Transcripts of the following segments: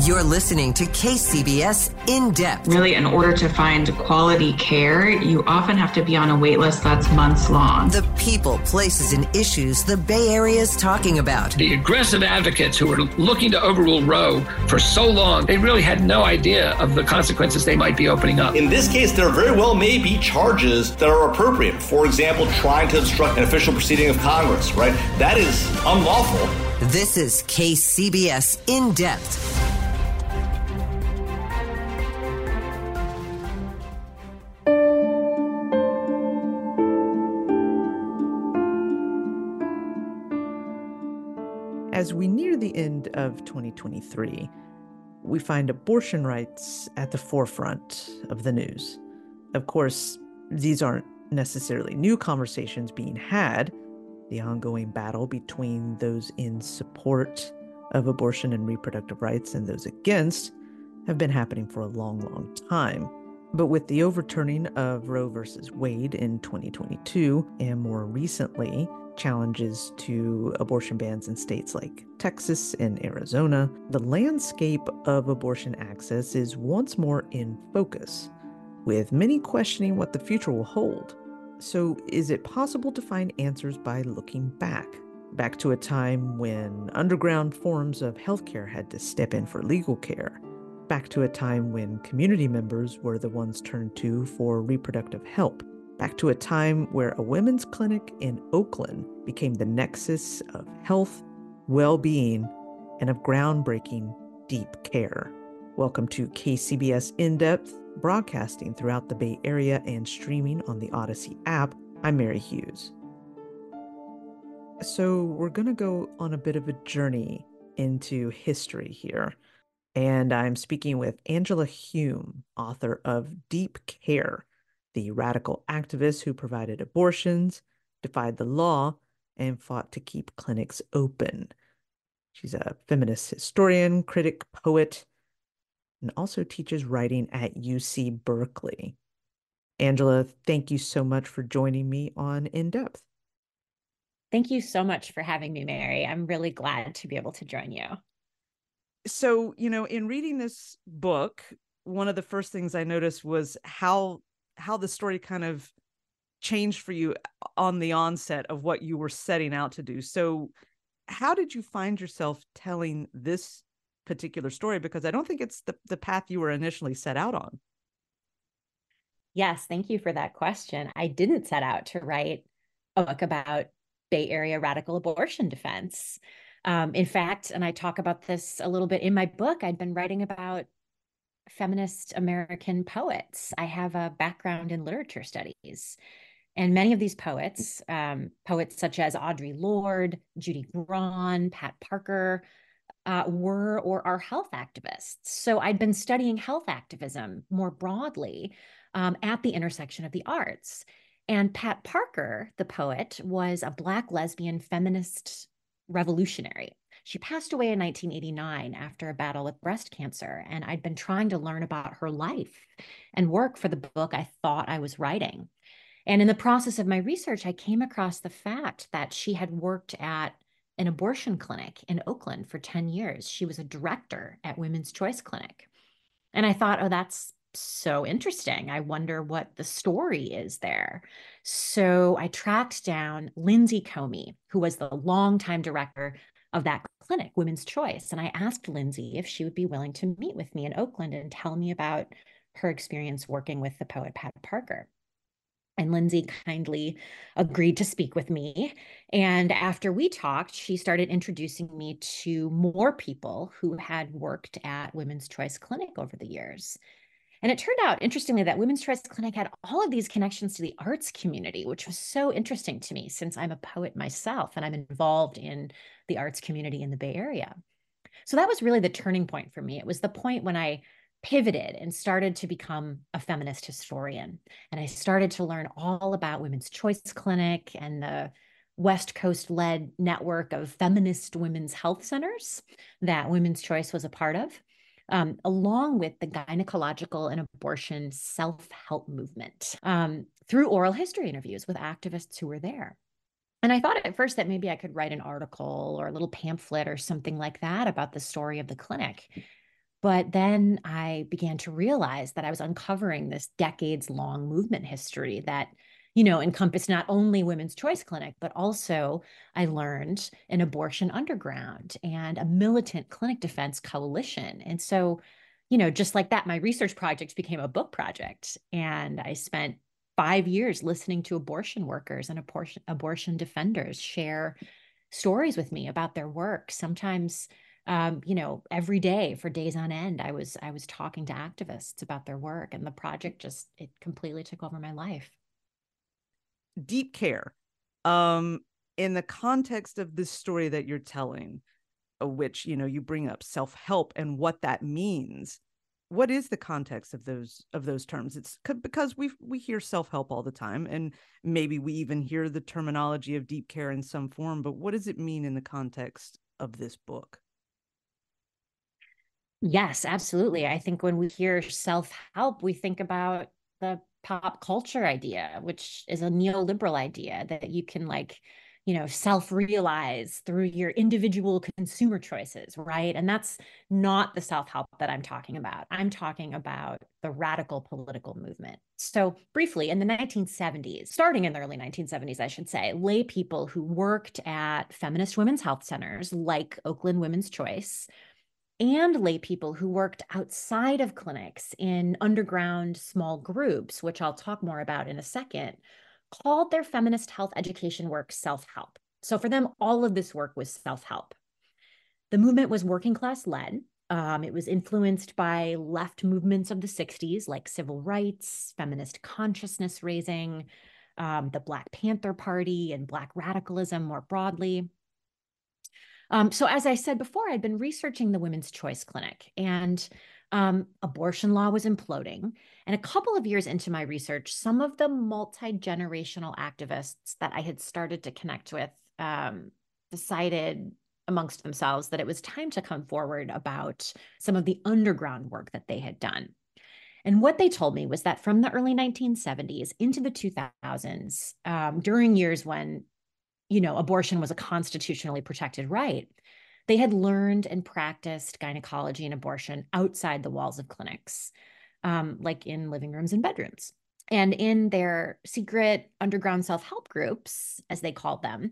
You're listening to KCBS In Depth. Really, in order to find quality care, you often have to be on a wait list that's months long. The people, places, and issues the Bay Area is talking about. The aggressive advocates who were looking to overrule Roe for so long, they really had no idea of the consequences they might be opening up. In this case, there very well may be charges that are appropriate. For example, trying to obstruct an official proceeding of Congress, right? That is unlawful. This is KCBS In Depth. As we near the end of 2023, we find abortion rights at the forefront of the news. Of course, these aren't necessarily new conversations being had. The ongoing battle between those in support of abortion and reproductive rights and those against have been happening for a long, long time. But with the overturning of Roe versus Wade in 2022, and more recently, challenges to abortion bans in states like Texas and Arizona, the landscape of abortion access is once more in focus, with many questioning what the future will hold. So, is it possible to find answers by looking back? Back to a time when underground forms of healthcare had to step in for legal care. Back to a time when community members were the ones turned to for reproductive help back to a time where a women's clinic in Oakland became the nexus of health, well being, and of groundbreaking deep care. Welcome to KCBS In Depth, broadcasting throughout the Bay Area and streaming on the Odyssey app. I'm Mary Hughes. So, we're going to go on a bit of a journey into history here. And I'm speaking with Angela Hume, author of Deep Care the radical activists who provided abortions, defied the law, and fought to keep clinics open. She's a feminist historian, critic, poet, and also teaches writing at UC Berkeley. Angela, thank you so much for joining me on In Depth. Thank you so much for having me, Mary. I'm really glad to be able to join you. So, you know, in reading this book, one of the first things I noticed was how how the story kind of changed for you on the onset of what you were setting out to do. So, how did you find yourself telling this particular story? Because I don't think it's the, the path you were initially set out on. Yes, thank you for that question. I didn't set out to write a book about Bay Area radical abortion defense. Um, in fact, and I talk about this a little bit in my book, I'd been writing about feminist American poets. I have a background in literature studies. And many of these poets, um, poets such as Audre Lorde, Judy Grahn, Pat Parker, uh, were or are health activists. So I'd been studying health activism more broadly um, at the intersection of the arts. And Pat Parker, the poet, was a Black lesbian feminist revolutionary. She passed away in 1989 after a battle with breast cancer, and I'd been trying to learn about her life and work for the book I thought I was writing. And in the process of my research, I came across the fact that she had worked at an abortion clinic in Oakland for 10 years. She was a director at Women's Choice Clinic. And I thought, oh, that's so interesting. I wonder what the story is there. So I tracked down Lindsay Comey, who was the longtime director of that clinic, Women's Choice. And I asked Lindsay if she would be willing to meet with me in Oakland and tell me about her experience working with the poet Pat Parker. And Lindsay kindly agreed to speak with me. And after we talked, she started introducing me to more people who had worked at Women's Choice Clinic over the years. And it turned out, interestingly, that Women's Choice Clinic had all of these connections to the arts community, which was so interesting to me since I'm a poet myself and I'm involved in the arts community in the Bay Area. So that was really the turning point for me. It was the point when I pivoted and started to become a feminist historian. And I started to learn all about Women's Choice Clinic and the West Coast led network of feminist women's health centers that Women's Choice was a part of, um, along with the gynecological and abortion self help movement um, through oral history interviews with activists who were there. And I thought at first that maybe I could write an article or a little pamphlet or something like that about the story of the clinic. But then I began to realize that I was uncovering this decades long movement history that, you know, encompass not only Women's Choice Clinic, but also I learned an abortion underground and a militant clinic defense coalition. And so, you know, just like that, my research project became a book project. And I spent five years listening to abortion workers and abortion, abortion defenders share stories with me about their work. Sometimes um, you know, every day for days on end, I was I was talking to activists about their work, and the project just it completely took over my life. Deep care, um, in the context of this story that you're telling, which you know you bring up self help and what that means. What is the context of those of those terms? It's because we we hear self help all the time, and maybe we even hear the terminology of deep care in some form. But what does it mean in the context of this book? Yes, absolutely. I think when we hear self help, we think about the pop culture idea, which is a neoliberal idea that you can like, you know, self realize through your individual consumer choices, right? And that's not the self help that I'm talking about. I'm talking about the radical political movement. So, briefly, in the 1970s, starting in the early 1970s, I should say, lay people who worked at feminist women's health centers like Oakland Women's Choice and lay people who worked outside of clinics in underground small groups, which I'll talk more about in a second, called their feminist health education work self help. So for them, all of this work was self help. The movement was working class led. Um, it was influenced by left movements of the 60s, like civil rights, feminist consciousness raising, um, the Black Panther Party, and Black radicalism more broadly. Um, so, as I said before, I'd been researching the Women's Choice Clinic and um, abortion law was imploding. And a couple of years into my research, some of the multi generational activists that I had started to connect with um, decided amongst themselves that it was time to come forward about some of the underground work that they had done. And what they told me was that from the early 1970s into the 2000s, um, during years when you know, abortion was a constitutionally protected right. They had learned and practiced gynecology and abortion outside the walls of clinics, um, like in living rooms and bedrooms. And in their secret underground self help groups, as they called them,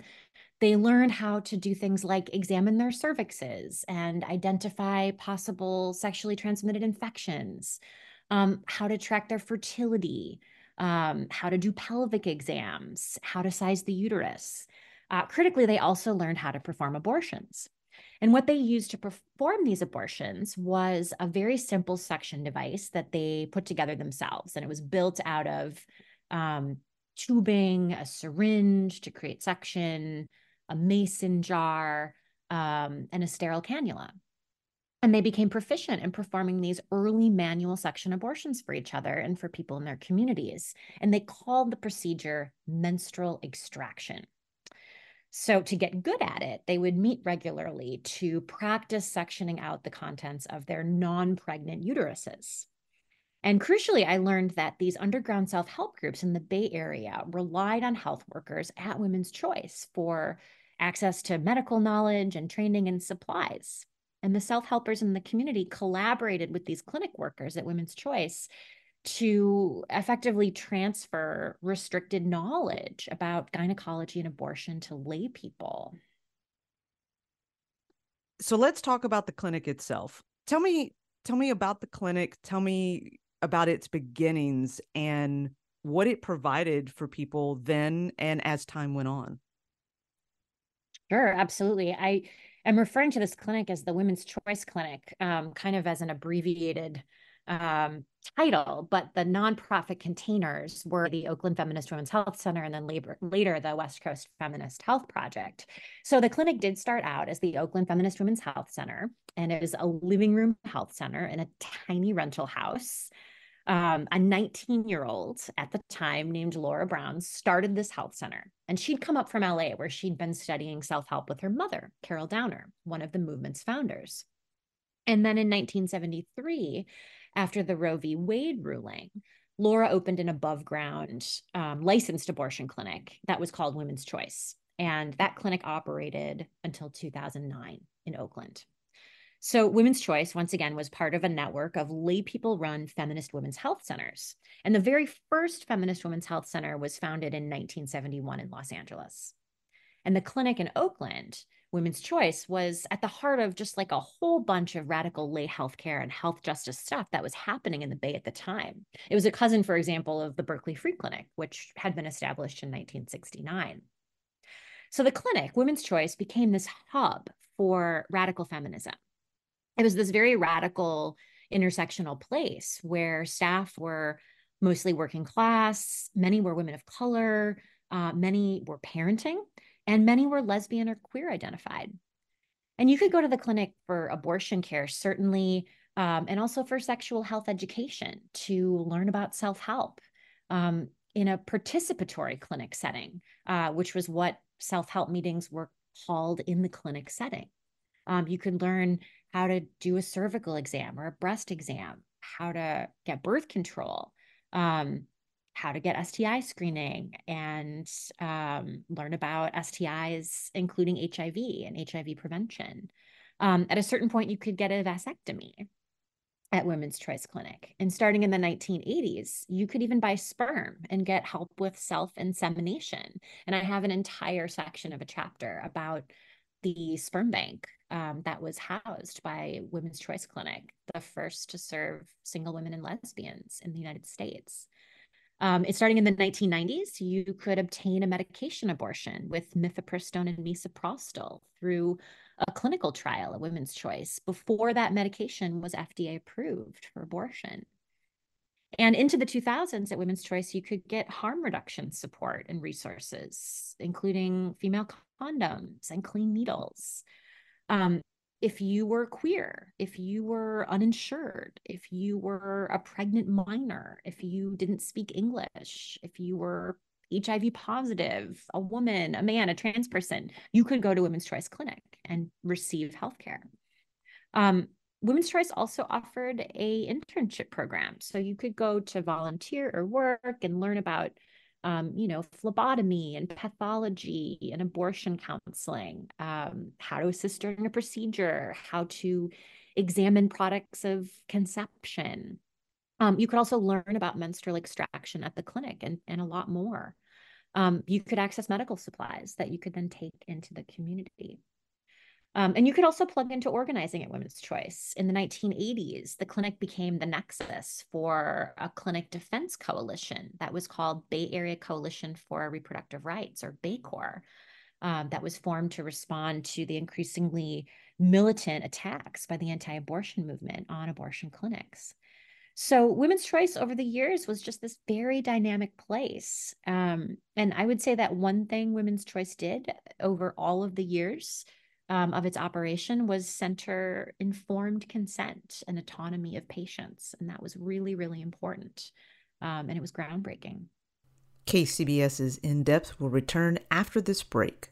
they learned how to do things like examine their cervixes and identify possible sexually transmitted infections, um, how to track their fertility, um, how to do pelvic exams, how to size the uterus. Uh, critically, they also learned how to perform abortions. And what they used to perform these abortions was a very simple suction device that they put together themselves. And it was built out of um, tubing, a syringe to create suction, a mason jar, um, and a sterile cannula. And they became proficient in performing these early manual suction abortions for each other and for people in their communities. And they called the procedure menstrual extraction. So, to get good at it, they would meet regularly to practice suctioning out the contents of their non pregnant uteruses. And crucially, I learned that these underground self help groups in the Bay Area relied on health workers at Women's Choice for access to medical knowledge and training and supplies. And the self helpers in the community collaborated with these clinic workers at Women's Choice to effectively transfer restricted knowledge about gynecology and abortion to lay people. So let's talk about the clinic itself. Tell me, tell me about the clinic. Tell me about its beginnings and what it provided for people then and as time went on. Sure, absolutely. I am referring to this clinic as the Women's Choice Clinic, um, kind of as an abbreviated um, title, but the nonprofit containers were the Oakland Feminist Women's Health Center and then labor, later the West Coast Feminist Health Project. So the clinic did start out as the Oakland Feminist Women's Health Center, and it was a living room health center in a tiny rental house. Um, a 19 year old at the time named Laura Brown started this health center. And she'd come up from LA where she'd been studying self help with her mother, Carol Downer, one of the movement's founders. And then in 1973, after the Roe v. Wade ruling, Laura opened an above ground um, licensed abortion clinic that was called Women's Choice. And that clinic operated until 2009 in Oakland. So, Women's Choice, once again, was part of a network of lay people run feminist women's health centers. And the very first feminist women's health center was founded in 1971 in Los Angeles. And the clinic in Oakland, Women's Choice, was at the heart of just like a whole bunch of radical lay healthcare and health justice stuff that was happening in the Bay at the time. It was a cousin, for example, of the Berkeley Free Clinic, which had been established in 1969. So the clinic, Women's Choice, became this hub for radical feminism it was this very radical intersectional place where staff were mostly working class, many were women of color, uh, many were parenting, and many were lesbian or queer identified. And you could go to the clinic for abortion care, certainly, um, and also for sexual health education to learn about self help um, in a participatory clinic setting, uh, which was what self help meetings were called in the clinic setting. Um, you could learn how to do a cervical exam or a breast exam, how to get birth control, um, how to get STI screening, and um, learn about STIs, including HIV and HIV prevention. Um, at a certain point, you could get a vasectomy at Women's Choice Clinic. And starting in the 1980s, you could even buy sperm and get help with self insemination. And I have an entire section of a chapter about the sperm bank um, that was housed by Women's Choice Clinic, the first to serve single women and lesbians in the United States. Um, starting in the 1990s, you could obtain a medication abortion with mifepristone and misoprostol through a clinical trial at Women's Choice before that medication was FDA approved for abortion. And into the 2000s at Women's Choice, you could get harm reduction support and resources, including female condoms and clean needles. Um, if you were queer, if you were uninsured, if you were a pregnant minor, if you didn't speak English, if you were HIV positive, a woman, a man, a trans person, you could go to Women's Choice Clinic and receive healthcare. Um, Women's Choice also offered a internship program, so you could go to volunteer or work and learn about um, you know, phlebotomy and pathology and abortion counseling, um, how to assist during a procedure, how to examine products of conception. Um, you could also learn about menstrual extraction at the clinic and, and a lot more. Um, you could access medical supplies that you could then take into the community. Um, and you could also plug into organizing at Women's Choice. In the 1980s, the clinic became the nexus for a clinic defense coalition that was called Bay Area Coalition for Reproductive Rights, or BACORR, um, that was formed to respond to the increasingly militant attacks by the anti abortion movement on abortion clinics. So, Women's Choice over the years was just this very dynamic place. Um, and I would say that one thing Women's Choice did over all of the years um, of its operation was center informed consent and autonomy of patients. And that was really, really important. Um, and it was groundbreaking. KCBS's In Depth will return after this break.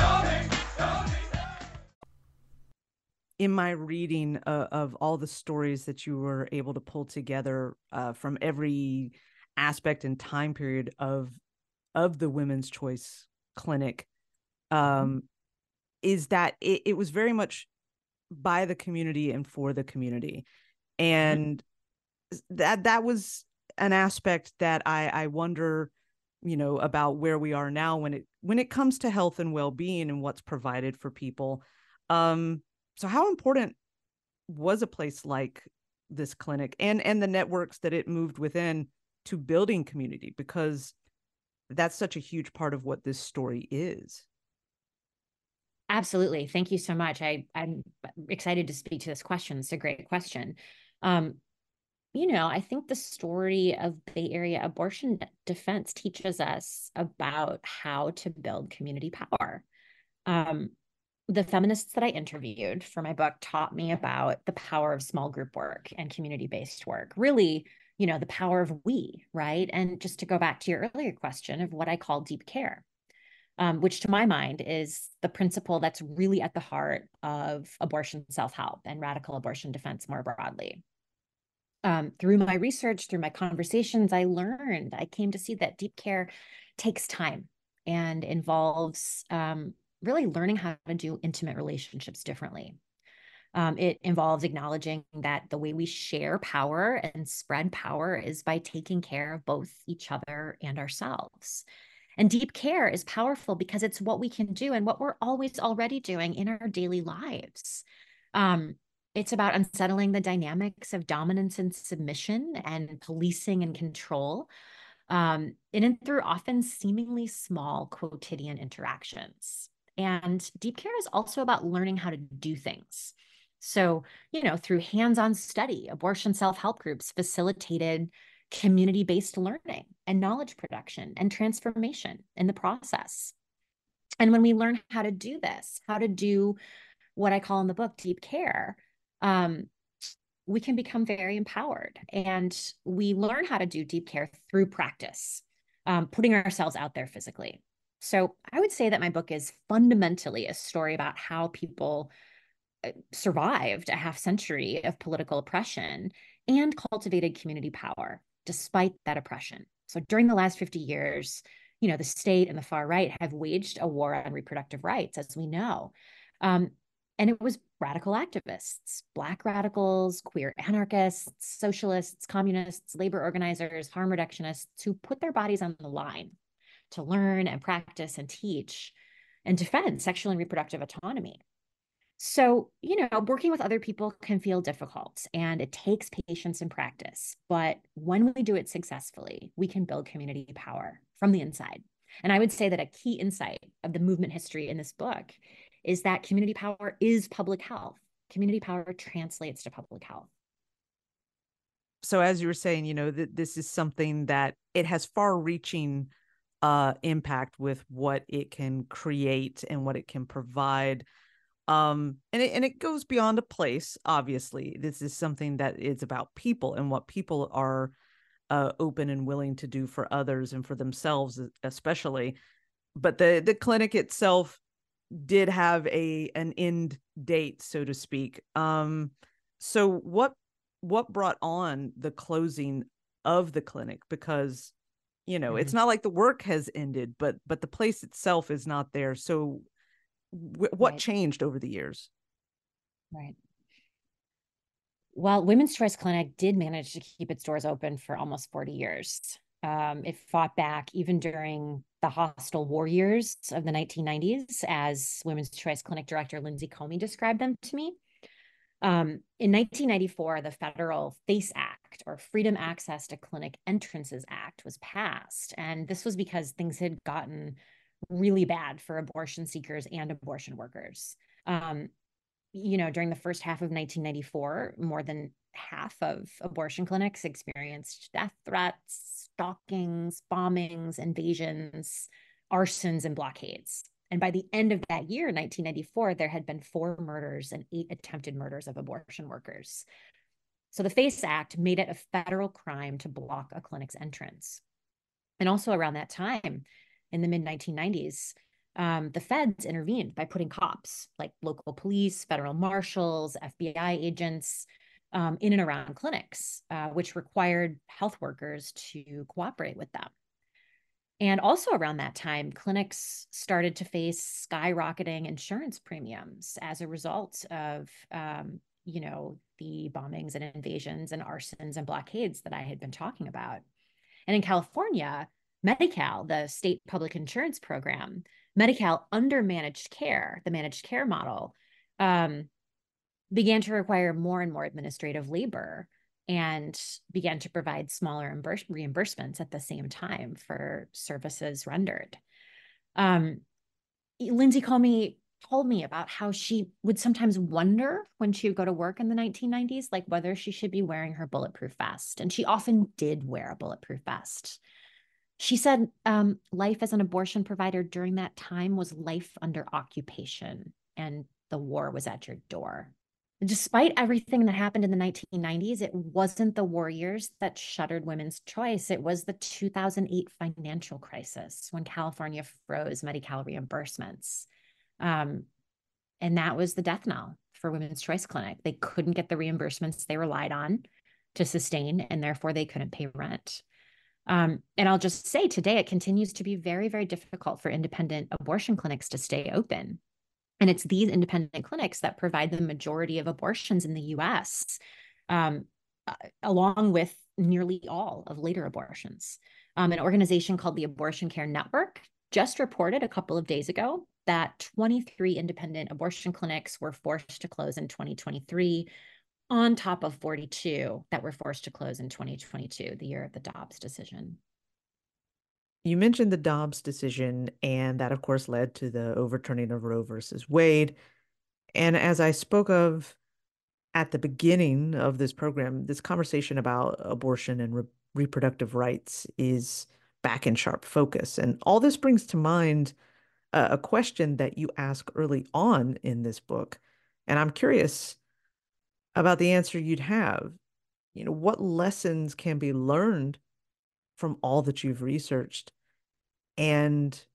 In my reading uh, of all the stories that you were able to pull together uh, from every aspect and time period of of the women's choice clinic um, is that it, it was very much by the community and for the community. And that that was an aspect that i i wonder you know about where we are now when it when it comes to health and well-being and what's provided for people. Um so how important was a place like this clinic and and the networks that it moved within to building community because that's such a huge part of what this story is Absolutely. Thank you so much. I, I'm excited to speak to this question. It's a great question. Um, you know, I think the story of Bay Area abortion defense teaches us about how to build community power. Um, the feminists that I interviewed for my book taught me about the power of small group work and community based work. Really, you know, the power of we, right? And just to go back to your earlier question of what I call deep care um, which to my mind is the principle that's really at the heart of abortion self help and radical abortion defense more broadly. Um, through my research, through my conversations, I learned, I came to see that deep care takes time and involves um, really learning how to do intimate relationships differently. Um, it involves acknowledging that the way we share power and spread power is by taking care of both each other and ourselves. And deep care is powerful because it's what we can do and what we're always already doing in our daily lives. Um, it's about unsettling the dynamics of dominance and submission and policing and control. Um, and through often seemingly small quotidian interactions. And deep care is also about learning how to do things. So, you know, through hands on study, abortion self help groups facilitated community based learning and knowledge production and transformation in the process. And when we learn how to do this, how to do what I call in the book deep care, um, we can become very empowered. And we learn how to do deep care through practice, um, putting ourselves out there physically. So I would say that my book is fundamentally a story about how people uh, survived a half century of political oppression and cultivated community power despite that oppression. So during the last 50 years, you know, the state and the far right have waged a war on reproductive rights, as we know. Um, and it was radical activists, Black radicals, queer anarchists, socialists, communists, labor organizers, harm reductionists who put their bodies on the line to learn and practice and teach and defend sexual and reproductive autonomy. So, you know, working with other people can feel difficult and it takes patience and practice. But when we do it successfully, we can build community power from the inside. And I would say that a key insight of the movement history in this book is that community power is public health. Community power translates to public health. So, as you were saying, you know, that this is something that it has far reaching uh, impact with what it can create and what it can provide um and it, and it goes beyond a place obviously. This is something that is about people and what people are uh, open and willing to do for others and for themselves especially. But the the clinic itself did have a an end date so to speak. Um so what what brought on the closing of the clinic? Because you know mm-hmm. it's not like the work has ended but but the place itself is not there so what right. changed over the years? Right. Well, Women's Choice Clinic did manage to keep its doors open for almost 40 years. Um, it fought back even during the hostile war years of the 1990s, as Women's Choice Clinic director Lindsay Comey described them to me. Um, in 1994, the federal FACE Act, or Freedom Access to Clinic Entrances Act, was passed. And this was because things had gotten really bad for abortion seekers and abortion workers. Um, you know, during the first half of 1994, more than half of abortion clinics experienced death threats, stalkings, bombings, invasions, arsons, and blockades. And by the end of that year, 1994, there had been four murders and eight attempted murders of abortion workers. So the FACE Act made it a federal crime to block a clinic's entrance. And also around that time, in the mid 1990s, um, the feds intervened by putting cops like local police, federal marshals, FBI agents um, in and around clinics, uh, which required health workers to cooperate with them. And also around that time, clinics started to face skyrocketing insurance premiums as a result of, um, you know, the bombings and invasions and arsons and blockades that I had been talking about. And in California, Medi-Cal, the state public insurance program, Medi-Cal under managed care, the managed care model, um, began to require more and more administrative labor and began to provide smaller reimbursements at the same time for services rendered. Um, Lindsay Comey told me about how she would sometimes wonder when she would go to work in the 1990s, like whether she should be wearing her bulletproof vest. And she often did wear a bulletproof vest. She said um, life as an abortion provider during that time was life under occupation, and the war was at your door. Despite everything that happened in the 1990s, it wasn't the war years that shuttered women's choice. It was the 2008 financial crisis when California froze Medi-Cal reimbursements. Um, and that was the death knell for Women's Choice Clinic. They couldn't get the reimbursements they relied on to sustain, and therefore they couldn't pay rent. Um, and I'll just say today, it continues to be very, very difficult for independent abortion clinics to stay open. And it's these independent clinics that provide the majority of abortions in the US, um, uh, along with nearly all of later abortions. Um, an organization called the Abortion Care Network just reported a couple of days ago that 23 independent abortion clinics were forced to close in 2023, on top of 42 that were forced to close in 2022, the year of the Dobbs decision. You mentioned the Dobbs decision, and that, of course, led to the overturning of Roe versus Wade. And as I spoke of at the beginning of this program, this conversation about abortion and re- reproductive rights is back in sharp focus. And all this brings to mind uh, a question that you ask early on in this book. And I'm curious about the answer you'd have. You know, what lessons can be learned from all that you've researched and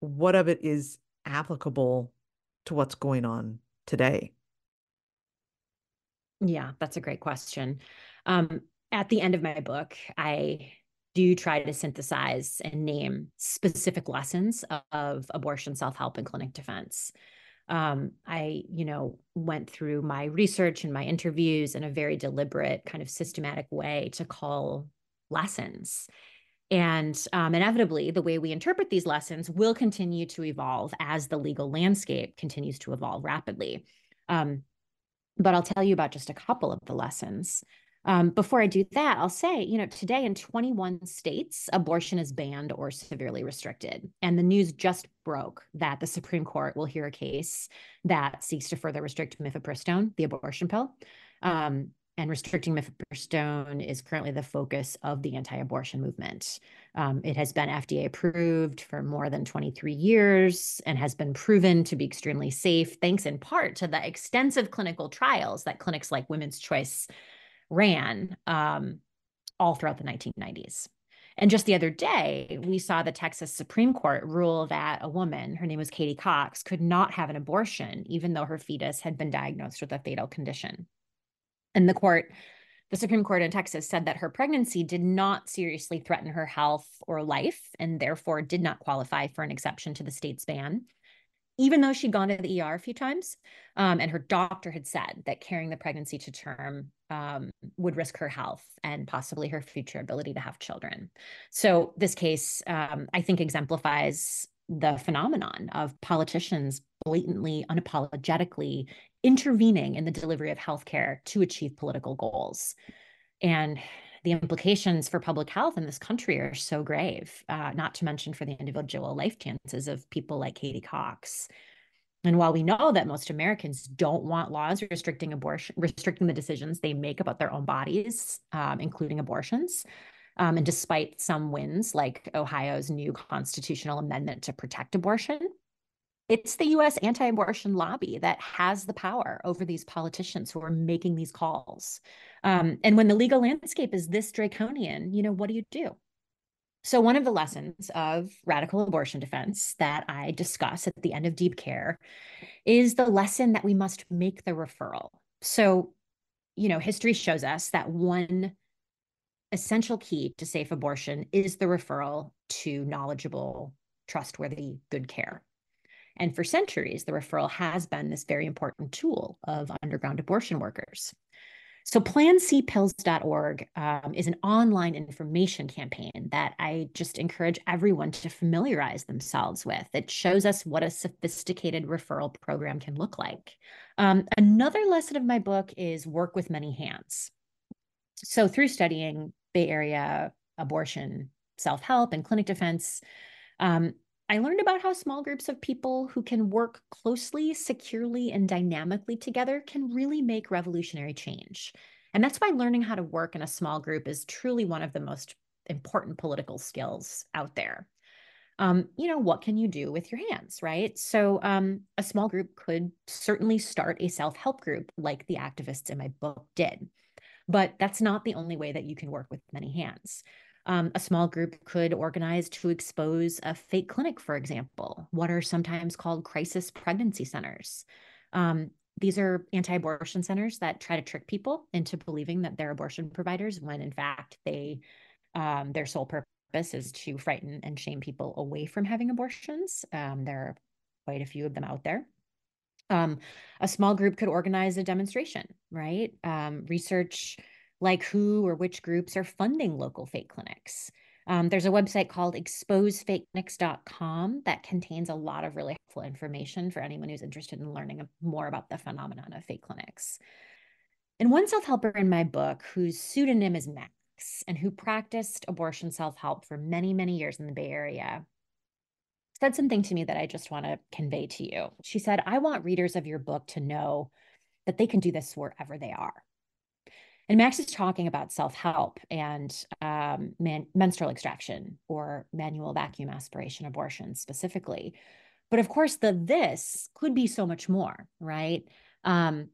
what of it is applicable to what's going on today? Yeah, that's a great question. Um, at the end of my book, I do try to synthesize and name specific lessons of, abortion self help and clinic defense um, I, you know, went through my research and my interviews in a very deliberate, kind of systematic way to call lessons. And um, inevitably, the way we interpret these lessons will continue to evolve as the legal landscape continues to evolve rapidly. Um, but I'll tell you about just a couple of the lessons. Um, before I do that, I'll say, you know, today in 21 states, abortion is banned or severely restricted. And the news just broke that the Supreme Court will hear a case that seeks to further restrict mifepristone, the abortion pill. Um, and restricting mifepristone is currently the focus of the anti-abortion movement. Um, it has been FDA approved for more than 23 years and has been proven to be extremely safe, thanks in part to the extensive clinical trials that clinics like Women's Choice ran um, all throughout the 1990s. And just the other day, we saw the Texas Supreme Court rule that a woman, her name was Katie Cox, could not have an abortion, even though her fetus had been diagnosed with a fatal condition. And the court, the Supreme Court in Texas, said that her pregnancy did not seriously threaten her health or life, and therefore did not qualify for an exception to the state's ban even though she'd gone to the ER a few times, um, and her doctor had said that carrying the pregnancy to term um, would risk her health and possibly her future ability to have children. So this case, um, I think, exemplifies the phenomenon of politicians blatantly, unapologetically intervening in the delivery of healthcare to achieve political goals. And the implications for public health in this country are so grave, uh, not to mention for the individual life chances of people like Katie Cox. And while we know that most Americans don't want laws restricting abortion, restricting the decisions they make about their own bodies, um, including abortions, um, and despite some wins like Ohio's new constitutional amendment to protect abortion, it's the US anti abortion lobby that has the power over these politicians who are making these calls. Um, and when the legal landscape is this draconian, you know, what do you do? So, one of the lessons of radical abortion defense that I discuss at the end of Deep Care is the lesson that we must make the referral. So, you know, history shows us that one essential key to safe abortion is the referral to knowledgeable, trustworthy, good care. And for centuries, the referral has been this very important tool of underground abortion workers. So, plancpills.org um, is an online information campaign that I just encourage everyone to familiarize themselves with. It shows us what a sophisticated referral program can look like. Um, another lesson of my book is work with many hands. So, through studying Bay Area abortion, self help, and clinic defense, um, I learned about how small groups of people who can work closely, securely, and dynamically together can really make revolutionary change. And that's why learning how to work in a small group is truly one of the most important political skills out there. Um, you know, what can you do with your hands, right? So, um, a small group could certainly start a self help group like the activists in my book did. But that's not the only way that you can work with many hands. Um, a small group could organize to expose a fake clinic, for example, what are sometimes called crisis pregnancy centers. Um, these are anti abortion centers that try to trick people into believing that they're abortion providers when in fact they um, their sole purpose is to frighten and shame people away from having abortions. Um, there are quite a few of them out there. Um, a small group could organize a demonstration, right? Um, research like who or which groups are funding local fake clinics. Um, there's a website called exposefakeclinics.com that contains a lot of really helpful information for anyone who's interested in learning more about the phenomenon of fake clinics. And one self helper in my book, whose pseudonym is Max, and who practiced abortion self help for many, many years in the Bay Area, said something to me that I just want to convey to you. She said, I want readers of your book to know that they can do this wherever they are. And Max is talking about self help and um, man- menstrual extraction or manual vacuum aspiration abortion specifically. But of course, the this could be so much more, right? Um,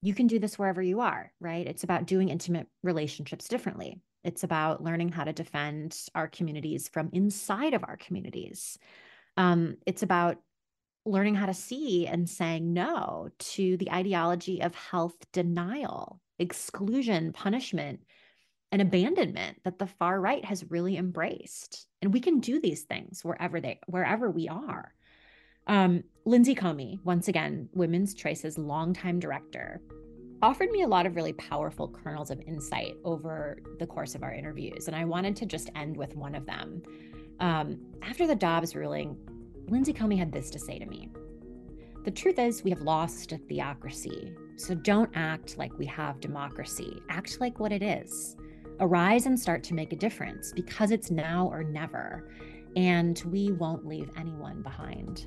you can do this wherever you are, right? It's about doing intimate relationships differently. It's about learning how to defend our communities from inside of our communities. Um, it's about learning how to see and saying no to the ideology of health denial exclusion, punishment, and abandonment that the far right has really embraced. And we can do these things wherever they wherever we are. Um, Lindsay Comey, once again, Women's Choice's longtime director, offered me a lot of really powerful kernels of insight over the course of our interviews. And I wanted to just end with one of them. Um, after the Dobbs ruling, Lindsay Comey had this to say to me The truth is, we have lost a theocracy. So don't act like we have democracy. Act like what it is. Arise and start to make a difference because it's now or never. And we won't leave anyone behind.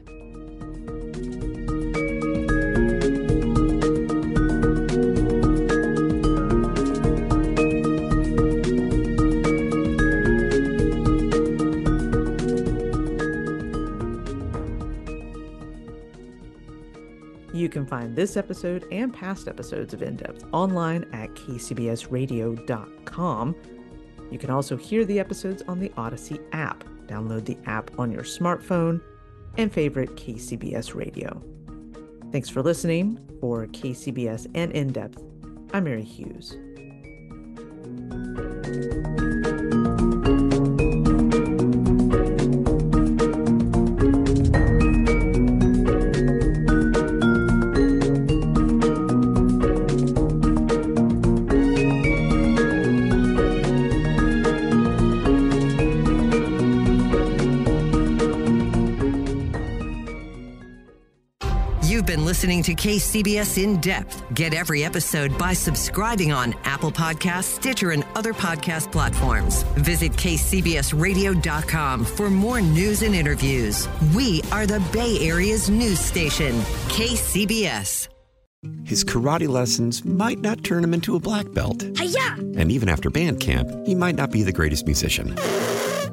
You can find this episode and past episodes of In Depth online at kcbsradio.com. You can also hear the episodes on the Odyssey app. Download the app on your smartphone and favorite KCBS radio. Thanks for listening. For KCBS and In Depth, I'm Mary Hughes. Listening to KCBS In Depth. Get every episode by subscribing on Apple Podcasts, Stitcher, and other podcast platforms. Visit kcbsradio.com for more news and interviews. We are the Bay Area's news station, KCBS. His karate lessons might not turn him into a black belt. Hi-ya! And even after band camp, he might not be the greatest musician.